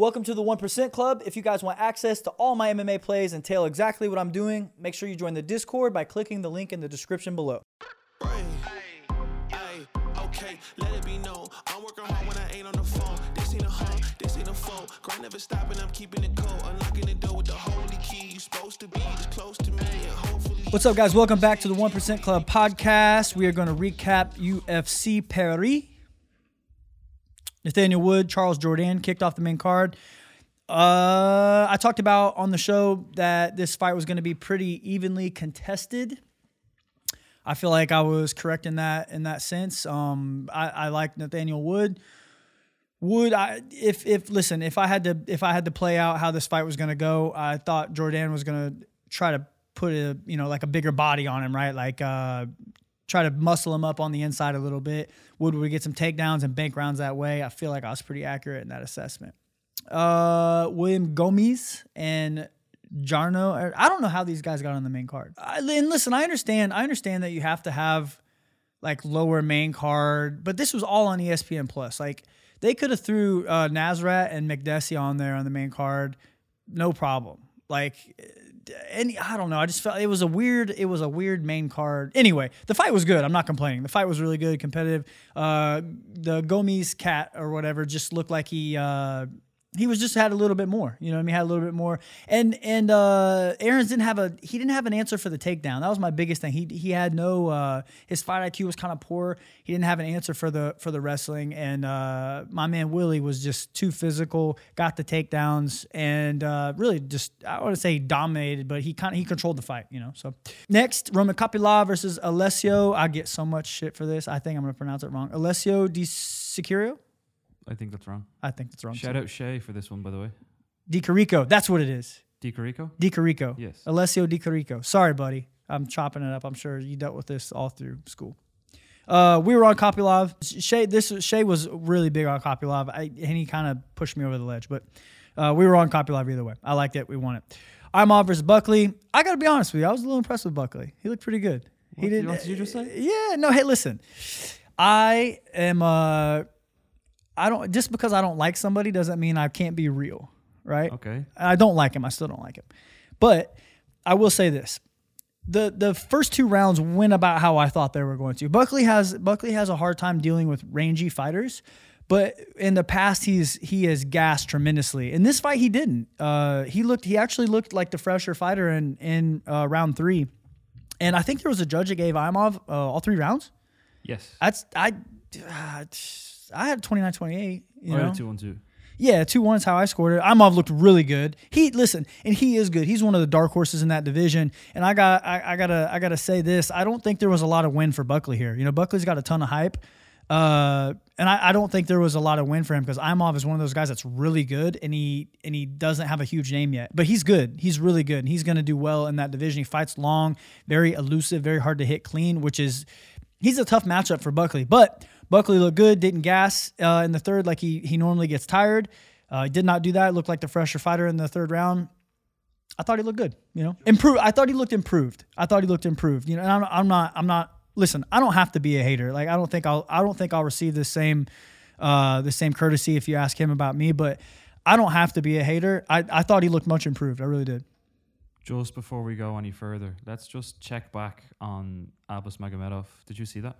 Welcome to the 1% Club. If you guys want access to all my MMA plays and tell exactly what I'm doing, make sure you join the Discord by clicking the link in the description below. Grind never stopping, I'm keeping it cold. Unlocking the door with the holy key. You supposed to be close to me. What's up, guys? Welcome back to the 1% Club podcast. We are going to recap UFC Paris. Nathaniel Wood, Charles Jourdain kicked off the main card. Uh, I talked about on the show that this fight was going to be pretty evenly contested. I feel like I was correct in that in that sense. Um, I, I like Nathaniel Wood. Would I if if listen if I had to if I had to play out how this fight was going to go, I thought Jourdain was going to try to put a you know like a bigger body on him, right? Like uh, try to muscle him up on the inside a little bit. Would get some takedowns and bank rounds that way. I feel like I was pretty accurate in that assessment. Uh, William Gomis and Jarno. I don't know how these guys got on the main card. I, and listen, I understand. I understand that you have to have like lower main card, but this was all on ESPN Plus. Like they could have threw uh, Nasrat and Makdessi on there on the main card, no problem. Like any, I don't know. I just felt it was a weird. It was a weird main card. Anyway, the fight was good. I'm not complaining. The fight was really good, competitive. Uh, the Gomis cat or whatever just looked like he. Uh, he was just had a little bit more, you know. I mean, had a little bit more, and and uh, Errens didn't have a he didn't have an answer for the takedown. That was my biggest thing. He he had no uh, his fight IQ was kind of poor. He didn't have an answer for the for the wrestling, and uh, my man Willie was just too physical. Got the takedowns, and uh, really just I want to say dominated, but he kind of he controlled the fight, you know. So next, Roman Kopylov versus Alessio. I get so much shit for this. I think I'm gonna pronounce it wrong. Alessio Di Sicurio. I think that's wrong. I think that's wrong. Shout out Shay for this one, by the way. Di Carico. That's what it is. Di Carico? Di Carico. Yes. Alessio Di Carico. Sorry, buddy. I'm chopping it up. I'm sure you dealt with this all through school. Uh, we were on Kopylov. Shay, this Shay was really big on Kopylov, I, and he kind of pushed me over the ledge. But uh, we were on Kopylov either way. I liked it. We won it. Imavov versus Buckley. I got to be honest with you. I was a little impressed with Buckley. He looked pretty good. What, he did. what did you just say? Yeah. No. Hey, listen. I am. Uh, I don't just because I don't like somebody doesn't mean I can't be real, right? Okay. I don't like him. I still don't like him. But I will say this. The the first two rounds went about how I thought they were going to. Buckley has Buckley has a hard time dealing with rangy fighters, but in the past he's he has gassed tremendously. In this fight he didn't. Uh, he looked he actually looked like the fresher fighter in in uh, round 3. And I think there was a judge that gave Imavov uh, all three rounds. Yes. That's I uh, I had 29-28, you I know. had 2 1 2. Yeah, two one is how I scored it. Imavov looked really good. He listen, and he is good. He's one of the dark horses in that division. And I got I, I gotta I gotta say this. I don't think there was a lot of win for Buckley here. You know, Buckley's got a ton of hype. Uh, and I, I don't think there was a lot of win for him because Imavov is one of those guys that's really good and he and he doesn't have a huge name yet. But he's good. He's really good. And he's gonna do well in that division. He fights long, very elusive, very hard to hit clean, which is he's a tough matchup for Buckley. But Buckley looked good, didn't gas uh, in the third like he he normally gets tired. Uh, he did not do that. Looked like the fresher fighter in the third round. I thought he looked good. You know, improved. I thought he looked improved. I thought he looked improved. You know, and I'm, I'm not. I'm not. Listen, I don't have to be a hater. Like I don't think I'll. I don't think I'll receive the same, uh, the same courtesy if you ask him about me. But I don't have to be a hater. I, I thought he looked much improved. I really did. Just before we go any further, let's just check back on Abus Magomedov. Did you see that?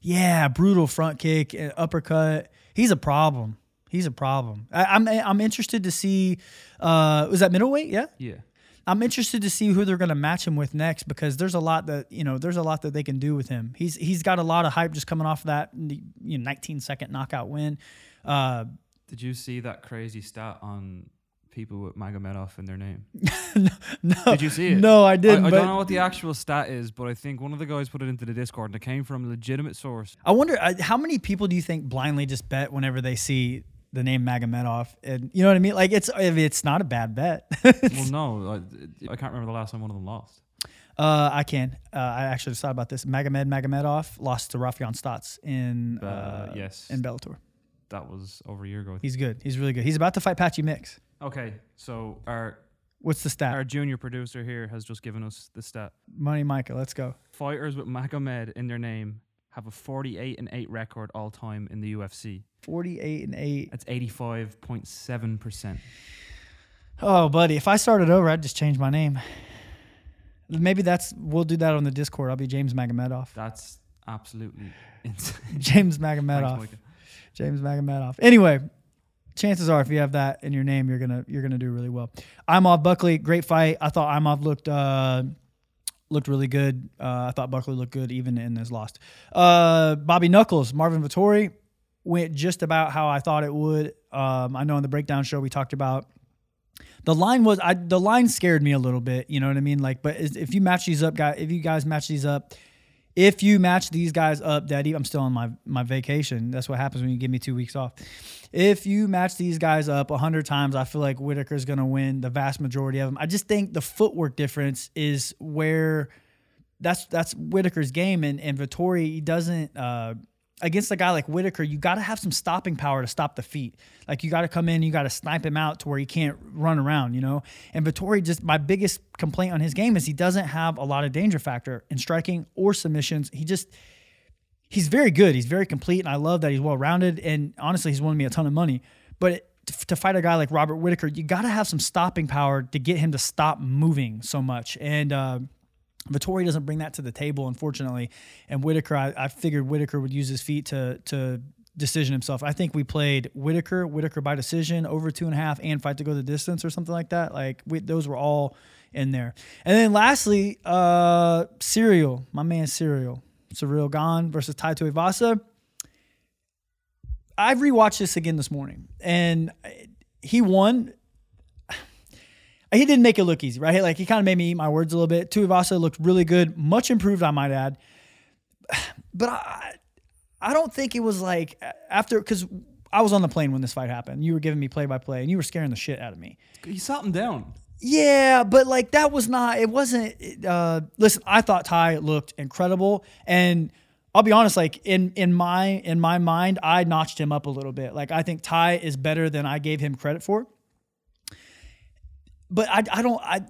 Yeah, brutal front kick, uh, uppercut. He's a problem. He's a problem. I, I'm I'm interested to see. Uh, was that middleweight? Yeah. Yeah. I'm interested to see who they're going to match him with next because there's a lot that you know there's a lot that they can do with him. He's he's got a lot of hype just coming off that you know 19 second knockout win. Uh, Did you see that crazy stat on people with Magomedov in their name? no, Did you see it? No, I didn't. I, I don't know what the actual stat is, but I think one of the guys put it into the Discord and it came from a legitimate source. I wonder uh, how many people do you think blindly just bet whenever they see the name Magomedov, and you know what I mean? Like it's it's not a bad bet. well, no, I, I can't remember the last time one of them lost. Uh, I can. Uh, I actually just thought about this. Magomed Magomedov lost to Raufeon Stots in Uh, uh, yes. in Bellator. That was over a year ago. He's good. He's really good. He's about to fight Patchy Mix. Okay, so our What's the stat? our junior producer here has just given us the stat. Money Micah, let's go. Fighters with Magomed in their name have a 48 and 8 record all time in the UFC. 48 and 8. That's 85.7%. Oh, buddy, if I started over, I'd just change my name. Maybe that's we'll do that on the Discord. I'll be James Magomedov. That's absolutely insane. James Thanks, Magomedov. Micah. James Magomedov. Anyway, chances are if you have that in your name, you're gonna you're gonna do really well. Imavov Buckley, great fight. I thought Imavov looked uh, looked really good. Uh, I thought Buckley looked good even in his loss. Uh, Bobby Knuckles, Marvin Vettori went just about how I thought it would. Um, I know in the breakdown show we talked about the line was I the line scared me a little bit. You know what I mean? Like, but if you match these up, guys, if you guys match these up, if you match these guys up, Daddy, I'm still on my my vacation. That's what happens when you give me two weeks off. If you match these guys up a hundred times, I feel like Whittaker's gonna win the vast majority of them. I just think the footwork difference is where that's that's Whittaker's game, and and Vettori he doesn't. Uh, Against a guy like Whittaker, you got to have some stopping power to stop the feet. Like you got to come in, you got to snipe him out to where he can't run around, you know. And Vettori, just my biggest complaint on his game is he doesn't have a lot of danger factor in striking or submissions. He just he's very good. He's very complete, and I love that he's well rounded. And honestly, he's won me a ton of money. But to fight a guy like Robert Whittaker, you got to have some stopping power to get him to stop moving so much. And uh, Vettori doesn't bring that to the table, unfortunately. And Whittaker, I, I figured Whittaker would use his feet to to decision himself. I think we played Whittaker, Whittaker by decision, over two and a half, and fight to go the distance or something like that. Like we, those were all in there. And then lastly, uh, Ciryl, my man Ciryl, Ciryl Gane versus Tai Tuivasa. I've rewatched this again this morning, and he won. He didn't make it look easy, right? Like he kind of made me eat my words a little bit. Tuivasa looked really good, much improved, I might add. But I, I don't think it was like after because I was on the plane when this fight happened. You were giving me play by play, and you were scaring the shit out of me. You sat him down. Yeah, but like that was not. It wasn't. Uh, listen, I thought Tai looked incredible, and I'll be honest. Like in in my in my mind, I notched him up a little bit. Like I think Tai is better than I gave him credit for. But I I don't I.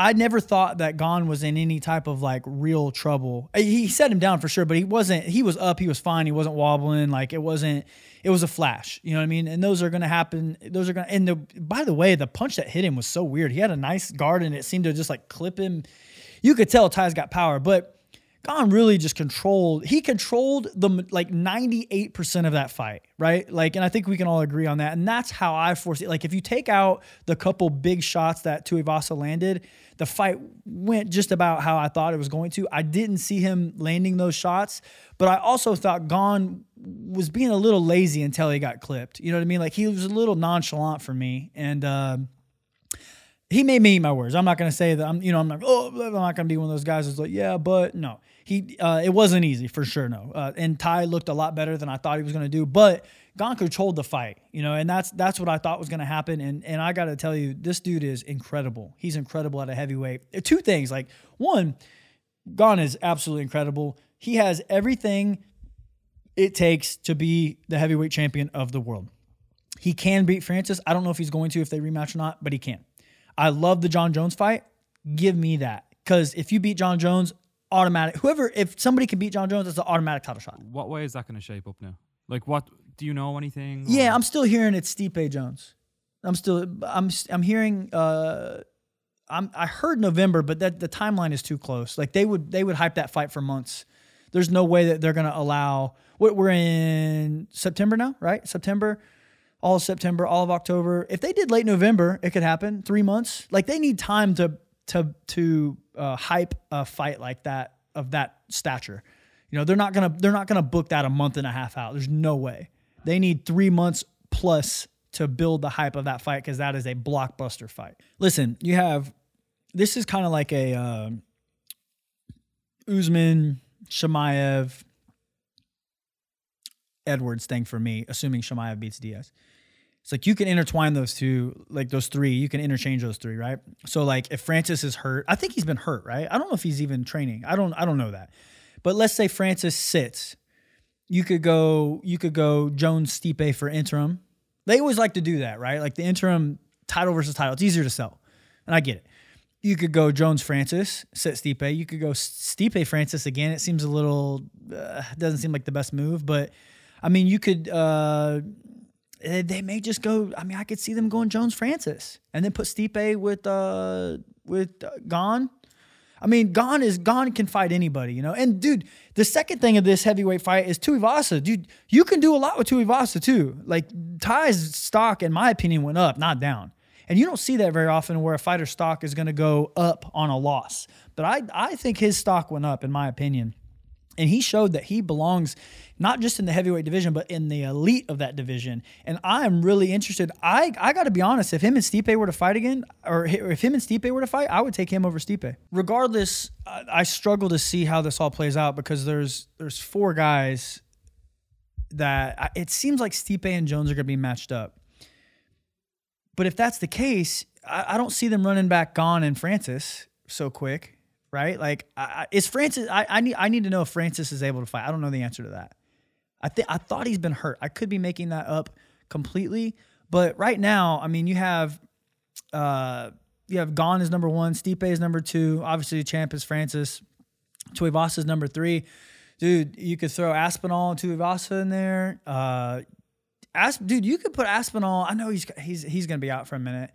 I never thought that Gane was in any type of like real trouble. He set him down for sure, but he wasn't. He was up. He was fine. He wasn't wobbling. Like it wasn't. It was a flash. You know what I mean? And those are going to happen. Those are going. to And the by the way, the punch that hit him was so weird. He had a nice guard, and it seemed to just like clip him. You could tell Tai's got power, but Gane really just controlled. He controlled the like ninety eight percent of that fight, right? Like, and I think we can all agree on that. And that's how I foresee. Like, if you take out the couple big shots that Tuivasa landed, the fight went just about how I thought it was going to. I didn't see him landing those shots, but I also thought Gane was being a little lazy until he got clipped. You know what I mean? Like he was a little nonchalant for me, and. Uh, he made me eat my words. I'm not to say that I'm, you know, I'm like oh, I'm not to be one of those guys who's like, yeah, but no, he, uh, it wasn't easy for sure. No. Uh, and Tai looked a lot better than I thought he was to do, but Gane controlled the fight, you know, and that's, that's what I thought was to happen. And, and I got to tell you, this dude is incredible. He's incredible at a heavyweight. Uh, Two things like one, Gane is absolutely incredible. He has everything it takes to be the heavyweight champion of the world. He can beat Francis. I don't know if he's going to if they rematch or not, but he can. I love the Jon Jones fight. Give me that. Because if you beat Jon Jones, automatic. Whoever, if somebody can beat Jon Jones, it's an automatic title shot. What way is that going to shape up now? Like, what do you know anything? Yeah, or- I'm still hearing it's Stipe Jones. I'm still, I'm, I'm hearing. uh I'm, I heard November, but that the timeline is too close. Like they would, they would hype that fight for months. There's no way that they're going to allow. What we're in September now, right? September all of September, all of October. If they did late November, it could happen. Three months. Like they need time to to to uh, hype a fight like that of that stature. You know, they're not gonna they're not gonna book that a month and a half out. There's no way. They need three months plus to build the hype of that fight because that is a blockbuster fight. Listen, you have this is kind of like a uh, Usman, Chimaev, Edwards thing for me, assuming Chimaev beats Diaz. It's like you can intertwine those two, like those three. You can interchange those three, right? So like if Francis is hurt, I think he's been hurt, right? I don't know if he's even training. I don't I don't know that. But let's say Francis sits. You could go you could go Jones Stipe for interim. They always like to do that, right? Like the interim title versus title. It's easier to sell. And I get it. You could go Jones Francis, sit Stipe. You could go Stipe Francis again. It seems a little uh, doesn't seem like the best move, but I mean, you could. Uh, they may just go. I mean, I could see them going Jones Francis and then put Stipe with uh with uh, Gane. I mean, Gane is Gane can fight anybody, you know. And dude, the second thing of this heavyweight fight is Tuivasa. Dude, you can do a lot with Tuivasa too. Like Tai's stock, in my opinion, went up, not down. And you don't see that very often where a fighter's stock is going to go up on a loss. But I, I think his stock went up, in my opinion. And he showed that he belongs not just in the heavyweight division, but in the elite of that division. And I am really interested. I, I got to be honest, if him and Stipe were to fight again, or if him and Stipe were to fight, I would take him over Stipe. Regardless, I, struggle to see how this all plays out because there's there's four guys that it seems like Stipe and Jones are going to be matched up. But if that's the case, I, I don't see them running back Gane and Francis so quick, right? Like, is Francis? I, I need I need to know if Francis is able to fight. I don't know the answer to that. I think I thought he's been hurt. I could be making that up completely, but right now, I mean, you have uh you have Gane is number one, Stipe is number two. Obviously, the champ is Francis. Tuivasa is number three. Dude, you could throw Aspinall and Tuivasa in there. Uh, Asp, dude, you could put Aspinall. I know he's he's he's gonna be out for a minute.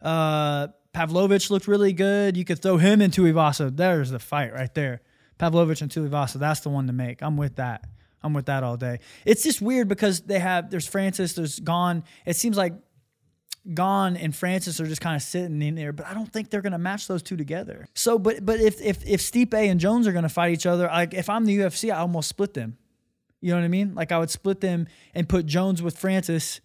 Uh, Pavlovich looked really good. You could throw him into Tuivasa. There's the fight right there. Pavlovich and Tuivasa. That's the one to make. I'm with that. I'm with that all day. It's just weird because they have there's Francis, there's Gane. It seems like Gane and Francis are just kind of sitting in there, but I don't think they're going to match those two together. So, but but if if if Stipe and Jones are going to fight each other, like if I'm the UFC, I almost split them. You know what I mean? Like I would split them and put Jones with Francis,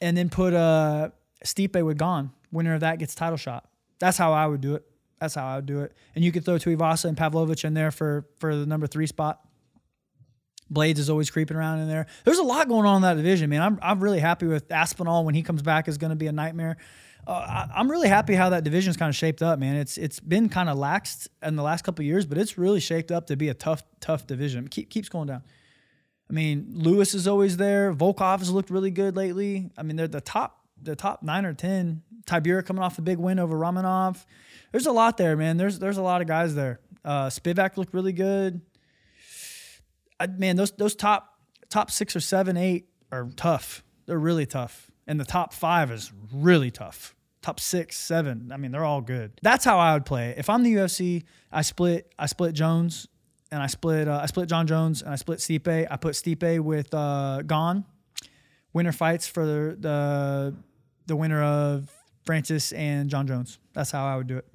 and then put uh Stipe with Gane. Winner of that gets title shot. That's how I would do it. That's how I would do it. And you could throw Tuivasa and Pavlovich in there for for the number three spot. Blaydes is always creeping around in there. There's a lot going on in that division, man. I'm, I'm really happy with Aspinall when he comes back is going to be a nightmare. Uh, I, am really happy how that division's kind of shaped up, man. It's it's been kind of laxed in the last couple years, but it's really shaped up to be a tough tough division. Keep, keeps going down. I mean, Lewis is always there. Volkov has looked really good lately. I mean, they're the top the top nine or ten. Tybura coming off a big win over Romanov. There's a lot there, man. There's there's a lot of guys there. Uh, Spivac looked really good. I, man, those those top top six or seven, eight are tough. They're really tough, and the top five is really tough. Top six, seven. I mean, they're all good. That's how I would play. If I'm the UFC, I split. I split Jones, and I split. Uh, I split Jon Jones, and I split Stipe. I put Stipe with uh, Gane. Winner fights for the, the the winner of Francis and Jon Jones. That's how I would do it.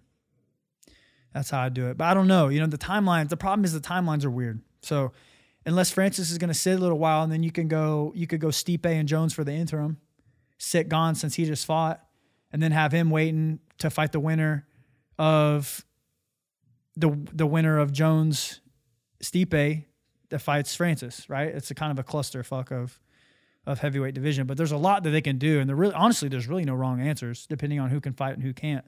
That's how I do it. But I don't know. You know, the timelines. The problem is the timelines are weird. So unless Francis is going to sit a little while, and then you can go you could go Stipe and Jones for the interim, sit Gane since he just fought, and then have him waiting to fight the winner of the the winner of Jones Stipe that fights Francis. Right? It's a kind of a clusterfuck of of heavyweight division, but there's a lot that they can do, and there really honestly there's really no wrong answers depending on who can fight and who can't.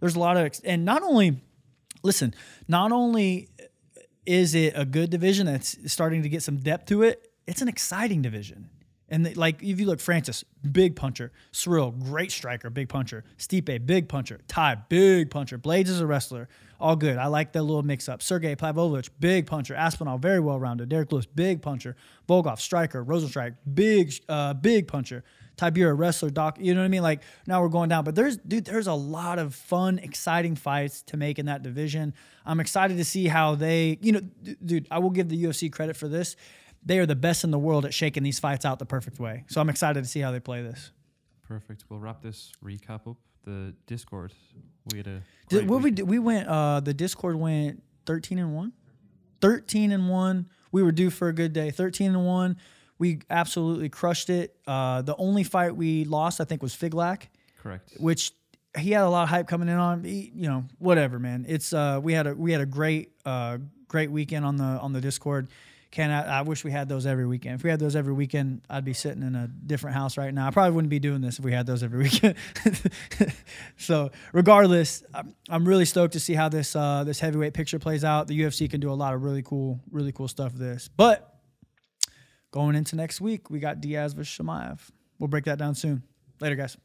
There's a lot of and not only listen, not only is it a good division that's starting to get some depth to it? It's an exciting division. And the, like if you look, Francis, big puncher. Ciryl, great striker, big puncher. Stipe, big puncher. Tai, big puncher. Blaydes is a wrestler. All good. I like that little mix up. Sergey Pavlovich, big puncher. Aspinall, very well rounded. Derrick Lewis, big puncher. Volkov, striker. Rozenstruik, big, uh, big puncher. Tybura, wrestler, doc. You know what I mean? Like now we're going down, but there's dude, there's a lot of fun, exciting fights to make in that division. I'm excited to see how they, you know, dude. I will give the UFC credit for this. They are the best in the world at shaking these fights out the perfect way. So I'm excited to see how they play this. Perfect. We'll wrap this recap up. The Discord, we had a. Did, what we did, we went. Uh, the Discord went 13 and one. 13 and one. We were due for a good day. 13 and one we absolutely crushed it. Uh, the only fight we lost, I think, was Figlak. Correct. Which he had a lot of hype coming in on. He, you know, whatever, man. It's uh, we had a we had a great uh, great weekend on the on the Discord. Can I, I wish we had those every weekend. If we had those every weekend, I'd be sitting in a different house right now. I probably wouldn't be doing this if we had those every weekend. so, regardless, I'm, really stoked to see how this uh, this heavyweight picture plays out. The UFC can do a lot of really cool, really cool stuff. With this, but Going into next week, we got Diaz versus Chimaev. We'll break that down soon. Later, guys.